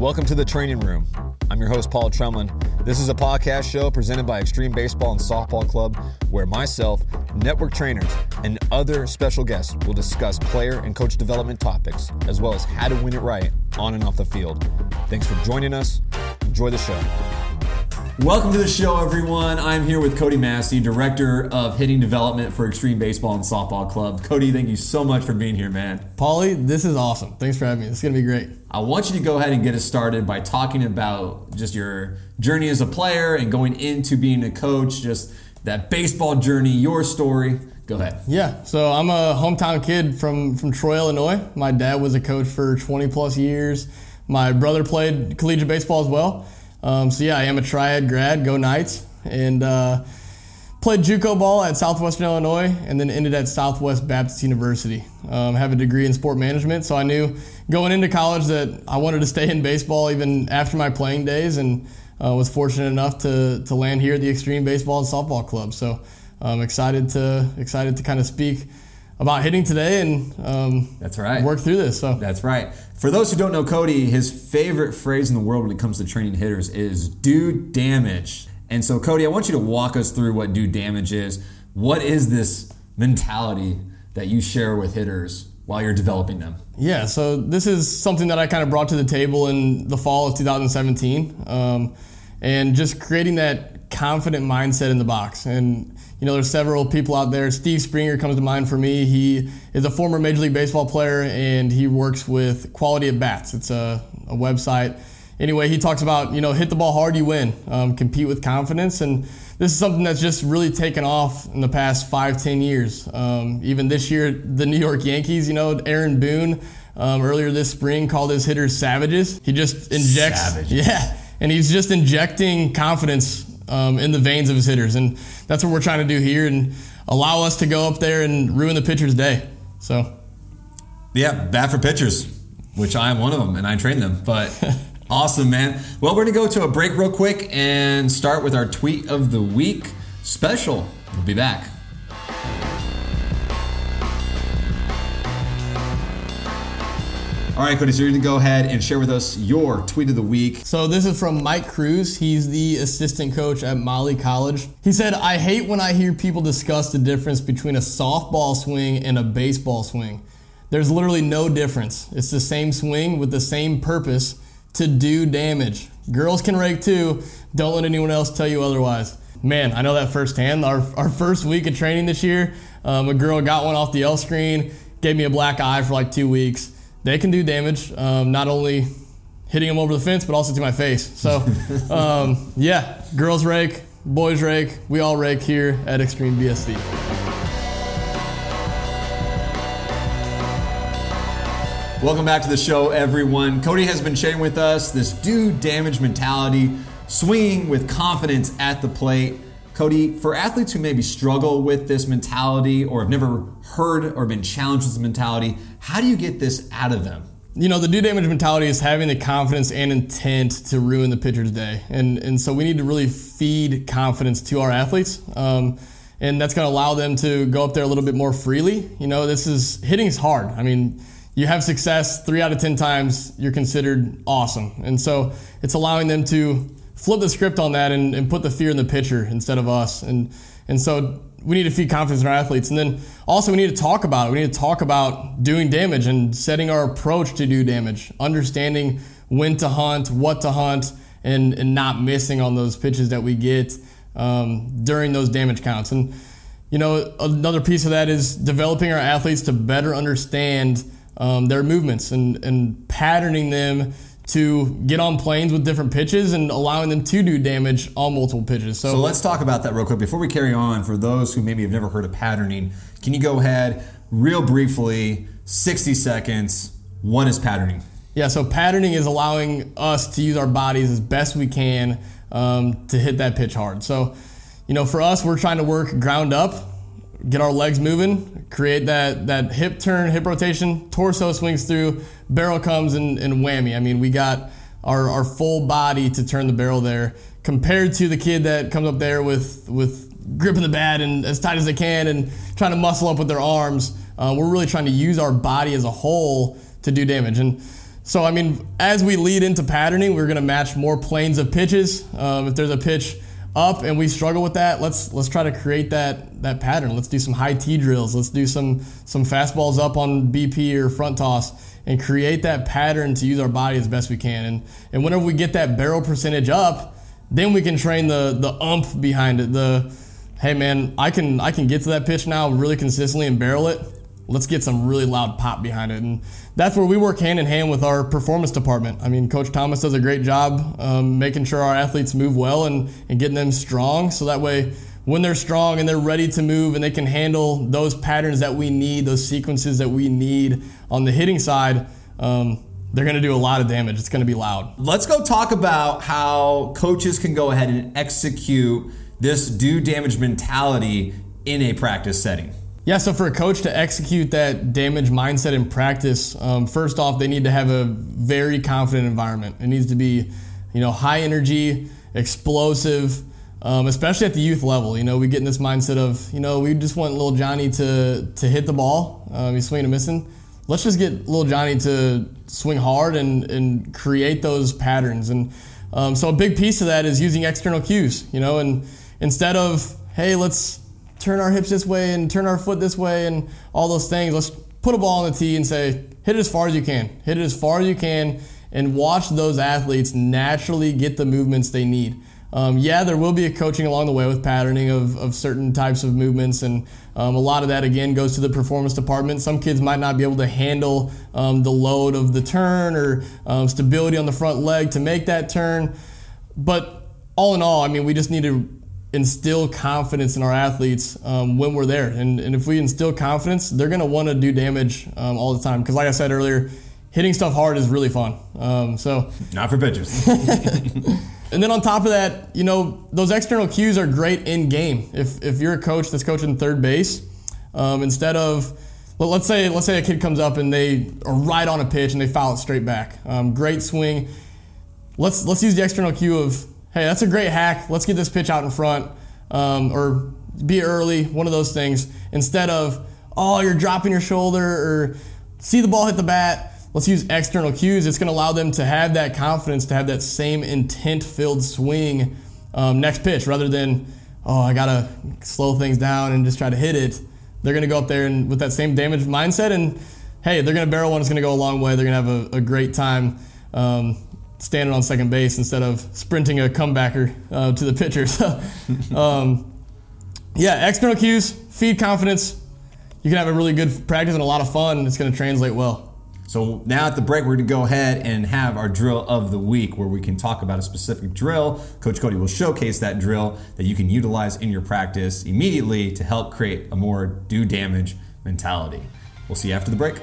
Welcome to the training room. I'm your host, Paul Tremlin. This is a podcast show presented by Extreme Baseball and Softball Club, where myself, network trainers, and other special guests will discuss player and coach development topics, as well as how to win it right on and off the field. Thanks for joining us. Enjoy the show. Welcome to the show, everyone. I'm here with Cody Massey, Director of Hitting Development for Extreme Baseball and Softball Club. Cody, thank you so much for being here, man. Paulie, this is awesome. Thanks for having me. This is going to be great. I want you to go ahead and get us started by talking about just your journey as a player and going into being a coach, just that baseball journey, your story. Go ahead. Yeah, so I'm a hometown kid from, from Troy, Illinois. My dad was a coach for 20 plus years. My brother played collegiate baseball as well. Um, so yeah, I am a Triad grad. Go Knights! And uh, played JUCO ball at Southwestern Illinois, and then ended at Southwest Baptist University. Um, have a degree in sport management, so I knew going into college that I wanted to stay in baseball even after my playing days, and uh, was fortunate enough to to land here at the Extreme Baseball and Softball Club. So I'm excited to excited to kind of speak about hitting today and um, that's right work through this. So that's right. For those who don't know Cody, his favorite phrase in the world when it comes to training hitters is do damage. And so, Cody, I want you to walk us through what do damage is. What is this mentality that you share with hitters while you're developing them? Yeah, so this is something that I kind of brought to the table in the fall of 2017. Um, and just creating that confident mindset in the box. And you know, there's several people out there. Steve Springer comes to mind for me. He is a former Major League Baseball player and he works with Quality at Bats. It's a, a website. Anyway, he talks about, you know, hit the ball hard, you win. Um, compete with confidence. And this is something that's just really taken off in the past five, ten years. Um, even this year, the New York Yankees, you know, Aaron Boone um, earlier this spring called his hitters savages. He just injects. Savages. Yeah. And he's just injecting confidence um, in the veins of his hitters. And that's what we're trying to do here and allow us to go up there and ruin the pitcher's day. So, yeah, bad for pitchers, which I am one of them and I train them. But awesome, man. Well, we're going to go to a break real quick and start with our tweet of the week special. We'll be back. All right, Cody, so you're going to go ahead and share with us your tweet of the week. So this is from Mike Cruz. He's the assistant coach at Molloy College. He said, I hate when I hear people discuss the difference between a softball swing and a baseball swing. There's literally no difference. It's the same swing with the same purpose to do damage. Girls can rake too. Don't let anyone else tell you otherwise. Man, I know that firsthand. Our, our first week of training this year, um, a girl got one off the L screen, gave me a black eye for like two weeks they can do damage, um, not only hitting them over the fence, but also to my face. So, um, yeah, girls rake, boys rake, we all rake here at Extreme BSC. Welcome back to the show, everyone. Cody has been sharing with us this do damage mentality, swinging with confidence at the plate. Cody, for athletes who maybe struggle with this mentality or have never heard or been challenged with this mentality, how do you get this out of them? You know, the do damage mentality is having the confidence and intent to ruin the pitcher's day. And, and so we need to really feed confidence to our athletes. Um, and that's going to allow them to go up there a little bit more freely. You know, this is hitting is hard. I mean, you have success three out of 10 times, you're considered awesome. And so it's allowing them to flip the script on that and, and put the fear in the pitcher instead of us. And and so we need to feed confidence in our athletes. And then also we need to talk about it. We need to talk about doing damage and setting our approach to do damage, understanding when to hunt, what to hunt, and, and not missing on those pitches that we get um, during those damage counts. And you know, another piece of that is developing our athletes to better understand um, their movements and, and patterning them to get on planes with different pitches and allowing them to do damage on multiple pitches. So, so, let's talk about that real quick before we carry on. For those who maybe have never heard of patterning, can you go ahead, real briefly, 60 seconds? What is patterning? Yeah, so patterning is allowing us to use our bodies as best we can um, to hit that pitch hard. So, you know, for us, we're trying to work ground up get our legs moving, create that, that hip turn, hip rotation, torso swings through, barrel comes and, and whammy. I mean, we got our, our full body to turn the barrel there compared to the kid that comes up there with, with gripping the bat and as tight as they can and trying to muscle up with their arms. Uh, we're really trying to use our body as a whole to do damage. And so, I mean, as we lead into patterning, we're going to match more planes of pitches. Um, if there's a pitch up and we struggle with that, let's let's try to create that that pattern. Let's do some high T drills. Let's do some some fastballs up on BP or front toss and create that pattern to use our body as best we can. And and whenever we get that barrel percentage up, then we can train the the umph behind it. The hey man, I can I can get to that pitch now really consistently and barrel it let's get some really loud pop behind it. And that's where we work hand in hand with our performance department. I mean, Coach Thomas does a great job um, making sure our athletes move well and, and getting them strong. So that way, when they're strong and they're ready to move and they can handle those patterns that we need, those sequences that we need on the hitting side, um, they're going to do a lot of damage. It's going to be loud. Let's go talk about how coaches can go ahead and execute this do damage mentality in a practice setting. Yeah, so for a coach to execute that damage mindset in practice, um, first off, they need to have a very confident environment. It needs to be, you know, high energy, explosive, um, especially at the youth level. You know, we get in this mindset of, you know, we just want little Johnny to to hit the ball. Um, he's swinging and missing. Let's just get little Johnny to swing hard and and create those patterns. And um, so a big piece of that is using external cues. You know, and instead of hey, let's turn our hips this way and turn our foot this way and all those things. Let's put a ball on the tee and say, hit it as far as you can. Hit it as far as you can and watch those athletes naturally get the movements they need. Um, yeah, there will be a coaching along the way with patterning of, of certain types of movements, and um, a lot of that again goes to the performance department. Some kids might not be able to handle um, the load of the turn or um, stability on the front leg to make that turn. But all in all, I mean, we just need to instill confidence in our athletes um, when we're there. And, and if we instill confidence, they're going to want to do damage um, all the time. Because, like I said earlier, hitting stuff hard is really fun. Um, so not for pitchers. and then on top of that, you know, those external cues are great in game. If if you're a coach that's coaching third base, um, instead of well, let's say let's say a kid comes up and they are right on a pitch and they foul it straight back. Um, great swing. Let's let's use the external cue of hey, that's a great hack. Let's get this pitch out in front, um, or be early, one of those things. Instead of, oh, you're dropping your shoulder, or see the ball hit the bat. Let's use external cues. It's going to allow them to have that confidence, to have that same intent filled swing um, next pitch rather than, oh, I got to slow things down and just try to hit it. They're going to go up there and with that same damage mindset, and hey, they're going to barrel one. It's going to go a long way. They're going to have a, a great time. Um, standing on second base instead of sprinting a comebacker uh, to the pitcher. So, um, yeah, external cues, feed confidence. You can have a really good practice and a lot of fun. It's going to translate well. So now at the break, we're going to go ahead and have our drill of the week where we can talk about a specific drill. Coach Cody will showcase that drill that you can utilize in your practice immediately to help create a more do damage mentality. We'll see you after the break.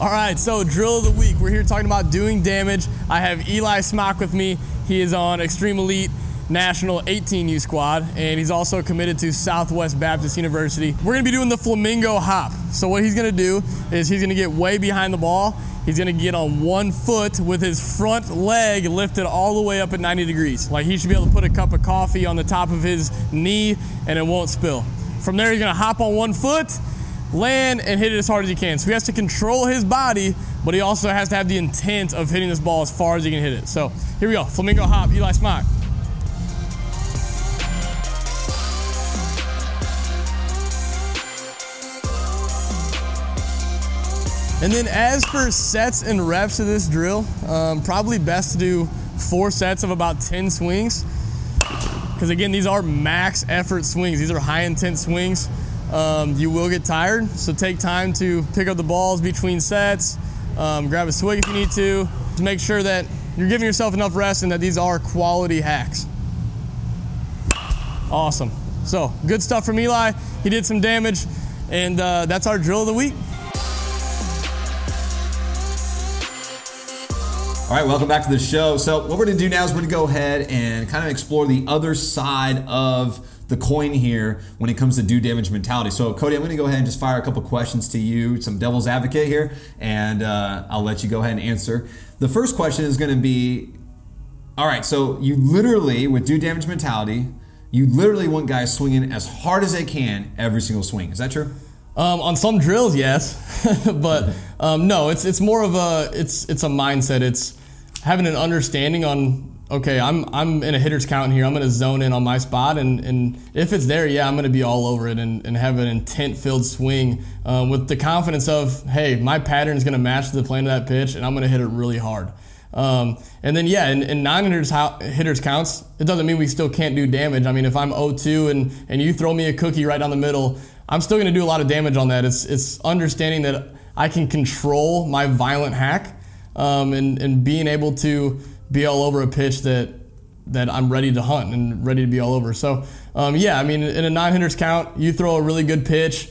All right, so drill of the week. We're here talking about doing damage. I have Eli Smock with me. He is on Extreme Elite National 18U squad, and he's also committed to Southwest Baptist University. We're gonna be doing the flamingo hop. So what he's gonna do is he's gonna get way behind the ball. He's gonna get on one foot with his front leg lifted all the way up at 90 degrees. Like he should be able to put a cup of coffee on the top of his knee and it won't spill. From there, he's gonna hop on one foot land and hit it as hard as he can. So he has to control his body, but he also has to have the intent of hitting this ball as far as he can hit it. So here we go. Flamingo hop, Eli Smock. And then as for sets and reps of this drill, um, probably best to do four sets of about 10 swings. Because again, these are max effort swings. These are high intent swings. Um, you will get tired, so take time to pick up the balls between sets, um, grab a swig if you need to, to make sure that you're giving yourself enough rest and that these are quality hacks. Awesome. So, good stuff from Eli. He did some damage, and uh, that's our drill of the week. All right, welcome back to the show. So, what we're going to do now is we're going to go ahead and kind of explore the other side of the coin here when it comes to do damage mentality. So, Cody, I'm going to go ahead and just fire a couple questions to you, some devil's advocate here, and uh, I'll let you go ahead and answer. The first question is going to be all right, so you literally, with do damage mentality, you literally want guys swinging as hard as they can every single swing. Is that true? Um, on some drills, yes, but um, no. It's it's more of a it's it's a mindset. It's having an understanding on okay, I'm I'm in a hitter's count here. I'm going to zone in on my spot, and, and if it's there, yeah, I'm going to be all over it and, and have an intent filled swing um, with the confidence of hey, my pattern is going to match the plane of that pitch, and I'm going to hit it really hard. Um, and then yeah, in, in non hitters hitters counts, it doesn't mean we still can't do damage. I mean, if I'm 0-2 and and you throw me a cookie right down the middle, I'm still going to do a lot of damage on that. It's it's understanding that I can control my violent hack um, and and being able to be all over a pitch that that I'm ready to hunt and ready to be all over. So um, yeah, I mean, in a nine hitters count, you throw a really good pitch.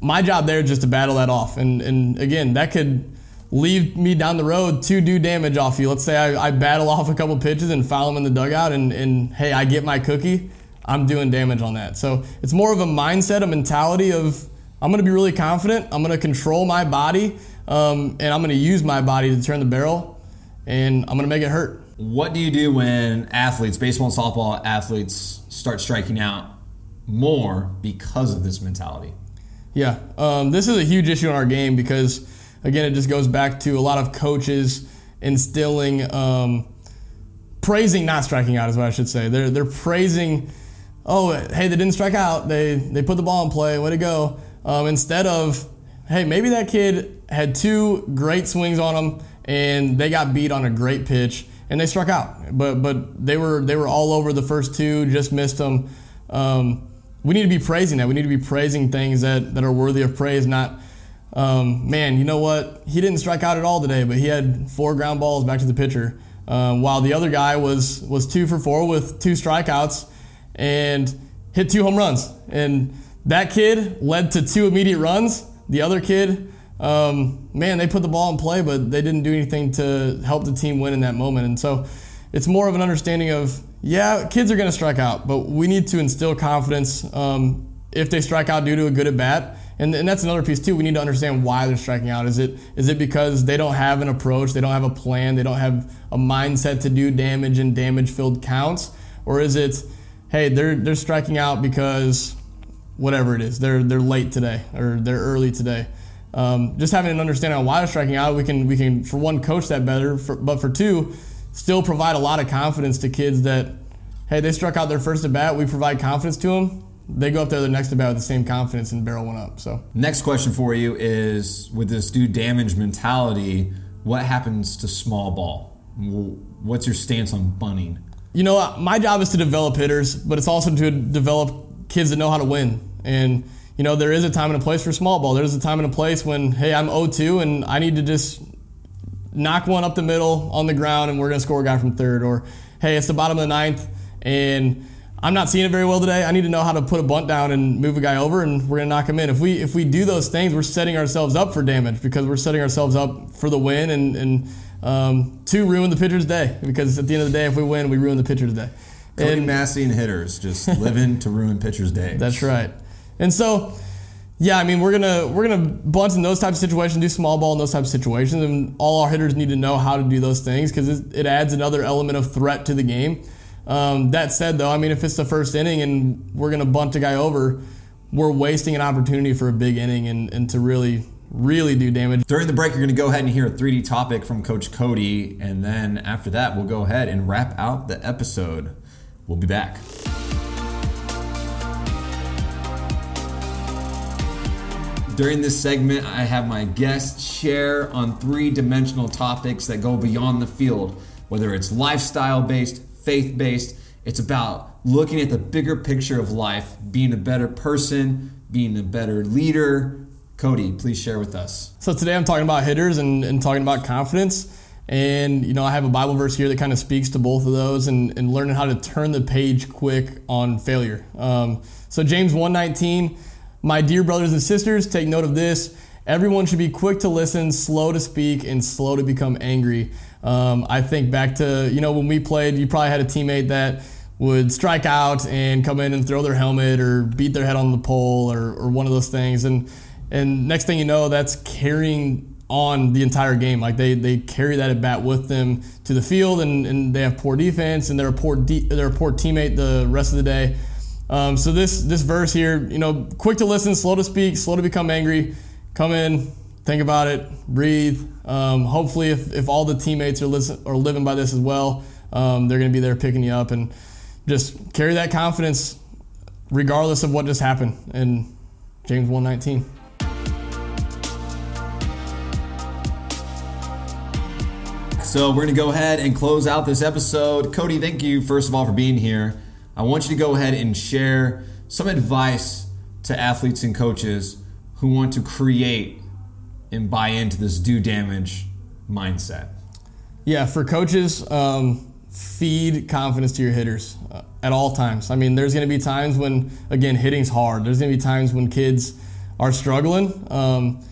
My job there is just to battle that off, and and again, that could leave me down the road to do damage off you. Let's say I, I battle off a couple pitches and foul them in the dugout, and, and hey, I get my cookie. I'm doing damage on that. So it's more of a mindset, a mentality of I'm going to be really confident. I'm going to control my body, um, and I'm going to use my body to turn the barrel, and I'm going to make it hurt. What do you do when athletes, baseball and softball athletes, start striking out more because of this mentality? Yeah, um, this is a huge issue in our game because again, it just goes back to a lot of coaches instilling, um, praising not striking out is what I should say. They're they're praising, oh hey they didn't strike out, they they put the ball in play, way to go. Um, instead of hey maybe that kid had two great swings on them and they got beat on a great pitch and they struck out, but but they were they were all over the first two, just missed them. Um, we need to be praising that. We need to be praising things that, that are worthy of praise, not um, man, you know what? He didn't strike out at all today, but he had four ground balls back to the pitcher. Um, while the other guy was was two for four with two strikeouts and hit two home runs. And that kid led to two immediate runs. The other kid, um, man, they put the ball in play, but they didn't do anything to help the team win in that moment. And so it's more of an understanding of, yeah, kids are going to strike out, but we need to instill confidence um, if they strike out due to a good at bat and, and that's another piece too. We need to understand why they're striking out. Is it is it because they don't have an approach, they don't have a plan, they don't have a mindset to do damage and damage filled counts, or is it, hey, they're they're striking out because whatever it is, they're they're late today or they're early today. Um, just having an understanding on why they're striking out, we can we can for one coach that better, for, but for two, still provide a lot of confidence to kids that, hey, they struck out their first at bat. We provide confidence to them they go up there the next at bat with the same confidence and barrel one up. So next question for you is with this do damage mentality, what happens to small ball? What's your stance on bunting? You know, my job is to develop hitters, but it's also to develop kids that know how to win. And you know, there is a time and a place for small ball. There's a time and a place when, hey, I'm 0-2 and I need to just knock one up the middle on the ground and we're going to score a guy from third. Or, hey, it's the bottom of the ninth and I'm not seeing it very well today. I need to know how to put a bunt down and move a guy over, and we're gonna knock him in. If we if we do those things, we're setting ourselves up for damage because we're setting ourselves up for the win and and um, to ruin the pitcher's day. Because at the end of the day, if we win, we ruin the pitcher's day. Cody and, Massey and hitters just living to ruin pitchers' day. That's right. And so, yeah, I mean, we're gonna we're gonna bunt in those types of situations, do small ball in those types of situations, and all our hitters need to know how to do those things because it, it adds another element of threat to the game. Um, that said, though, I mean, if it's the first inning and we're to bunt a guy over, we're wasting an opportunity for a big inning and, and to really, really do damage. During the break, you're going to go ahead and hear a 3D topic from Coach Cody. And then after that, we'll go ahead and wrap out the episode. We'll be back. During this segment, I have my guests share on three dimensional topics that go beyond the field, whether it's lifestyle based, faith based. It's about looking at the bigger picture of life, being a better person, being a better leader. Cody, please share with us. So today I'm talking about hitters and, and talking about confidence. And, you know, I have a Bible verse here that kind of speaks to both of those and, and learning how to turn the page quick on failure. Um, so James 119, my dear brothers and sisters, take note of this. Everyone should be quick to listen, slow to speak, and slow to become angry. Um, I think back to, you know, when we played, you probably had a teammate that would strike out and come in and throw their helmet or beat their head on the pole or, or one of those things. And, and next thing you know, that's carrying on the entire game. Like they, they carry that at bat with them to the field and, and they have poor defense and they're a poor, de- they're a poor teammate the rest of the day. Um, so this this verse here, you know, quick to listen, slow to speak, slow to become angry. Come in, think about it, breathe. Um, hopefully, if, if all the teammates are listen are living by this as well, um, they're going to be there picking you up and just carry that confidence, regardless of what just happened. And James one nineteen. So we're going to go ahead and close out this episode. Cody, thank you first of all for being here. I want you to go ahead and share some advice to athletes and coaches who want to create and buy into this do damage mindset. Yeah, for coaches, um, feed confidence to your hitters uh, at all times. I mean, there's going to be times when, again, hitting's hard. There's going to be times when kids are struggling. Um,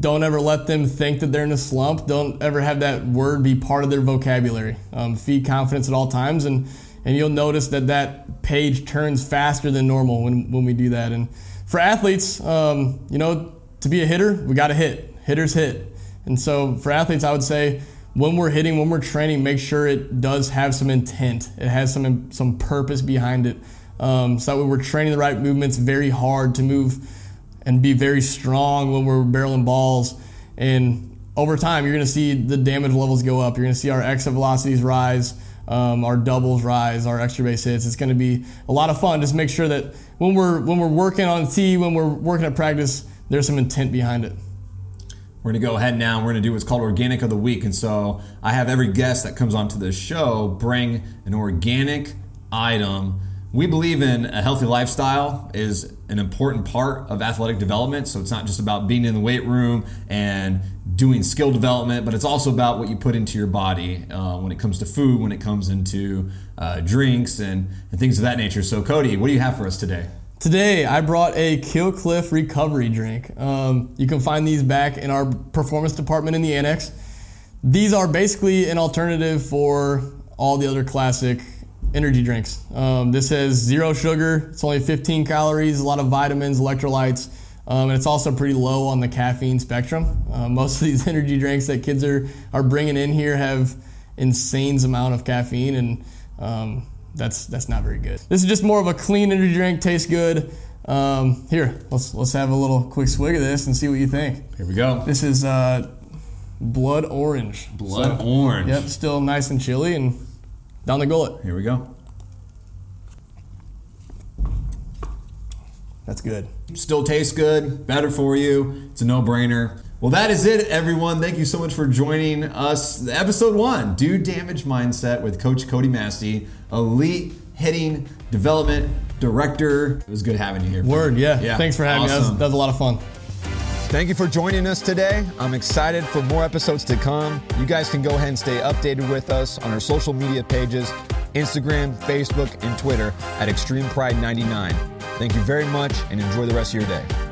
don't ever let them think that they're in a slump. Don't ever have that word be part of their vocabulary. Um, feed confidence at all times, and and you'll notice that that page turns faster than normal when, when we do that. And for athletes, um, you know, to be a hitter, we got to hit. Hitters hit. And so for athletes, I would say when we're hitting, when we're training, make sure it does have some intent. It has some some purpose behind it. Um, so that we're training the right movements very hard to move and be very strong when we're barreling balls. And over time, you're going to see the damage levels go up. You're going to see our exit velocities rise, um, our doubles rise, our extra base hits. It's going to be a lot of fun. Just make sure that when we're when we're working on tee, when we're working at practice, there's some intent behind it. We're going to go ahead now we're going to do what's called Organic of the Week. And so I have every guest that comes onto this show bring an organic item we believe in a healthy lifestyle is an important part of athletic development. So it's not just about being in the weight room and doing skill development, but it's also about what you put into your body uh, when it comes to food, when it comes into uh, drinks and, and things of that nature. So, Cody, what do you have for us today? Today, I brought a Kill Cliff recovery drink. Um, you can find these back in our performance department in the annex. These are basically an alternative for all the other classic energy drinks. Um, this has zero sugar. It's only 15 calories, a lot of vitamins, electrolytes, um, and it's also pretty low on the caffeine spectrum. Uh, most of these energy drinks that kids are, are bringing in here have insane amount of caffeine, and um, that's that's not very good. This is just more of a clean energy drink. Tastes good. Um, here, let's let's have a little quick swig of this and see what you think. Here we go. This is uh, blood orange. Blood so, orange. Yep, still nice and chilly and down the gullet. Here we go. That's good. Still tastes good, better for you. It's a no brainer. Well, that is it, everyone. Thank you so much for joining us. Episode one Do Damage Mindset with Coach Cody Massey, elite hitting development director. It was good having you here. Word, yeah. yeah. Thanks for having awesome. me. That was, that was a lot of fun. Thank you for joining us today. I'm excited for more episodes to come. You guys can go ahead and stay updated with us on our social media pages Instagram, Facebook, and Twitter at Extreme Pride 99. Thank you very much and enjoy the rest of your day.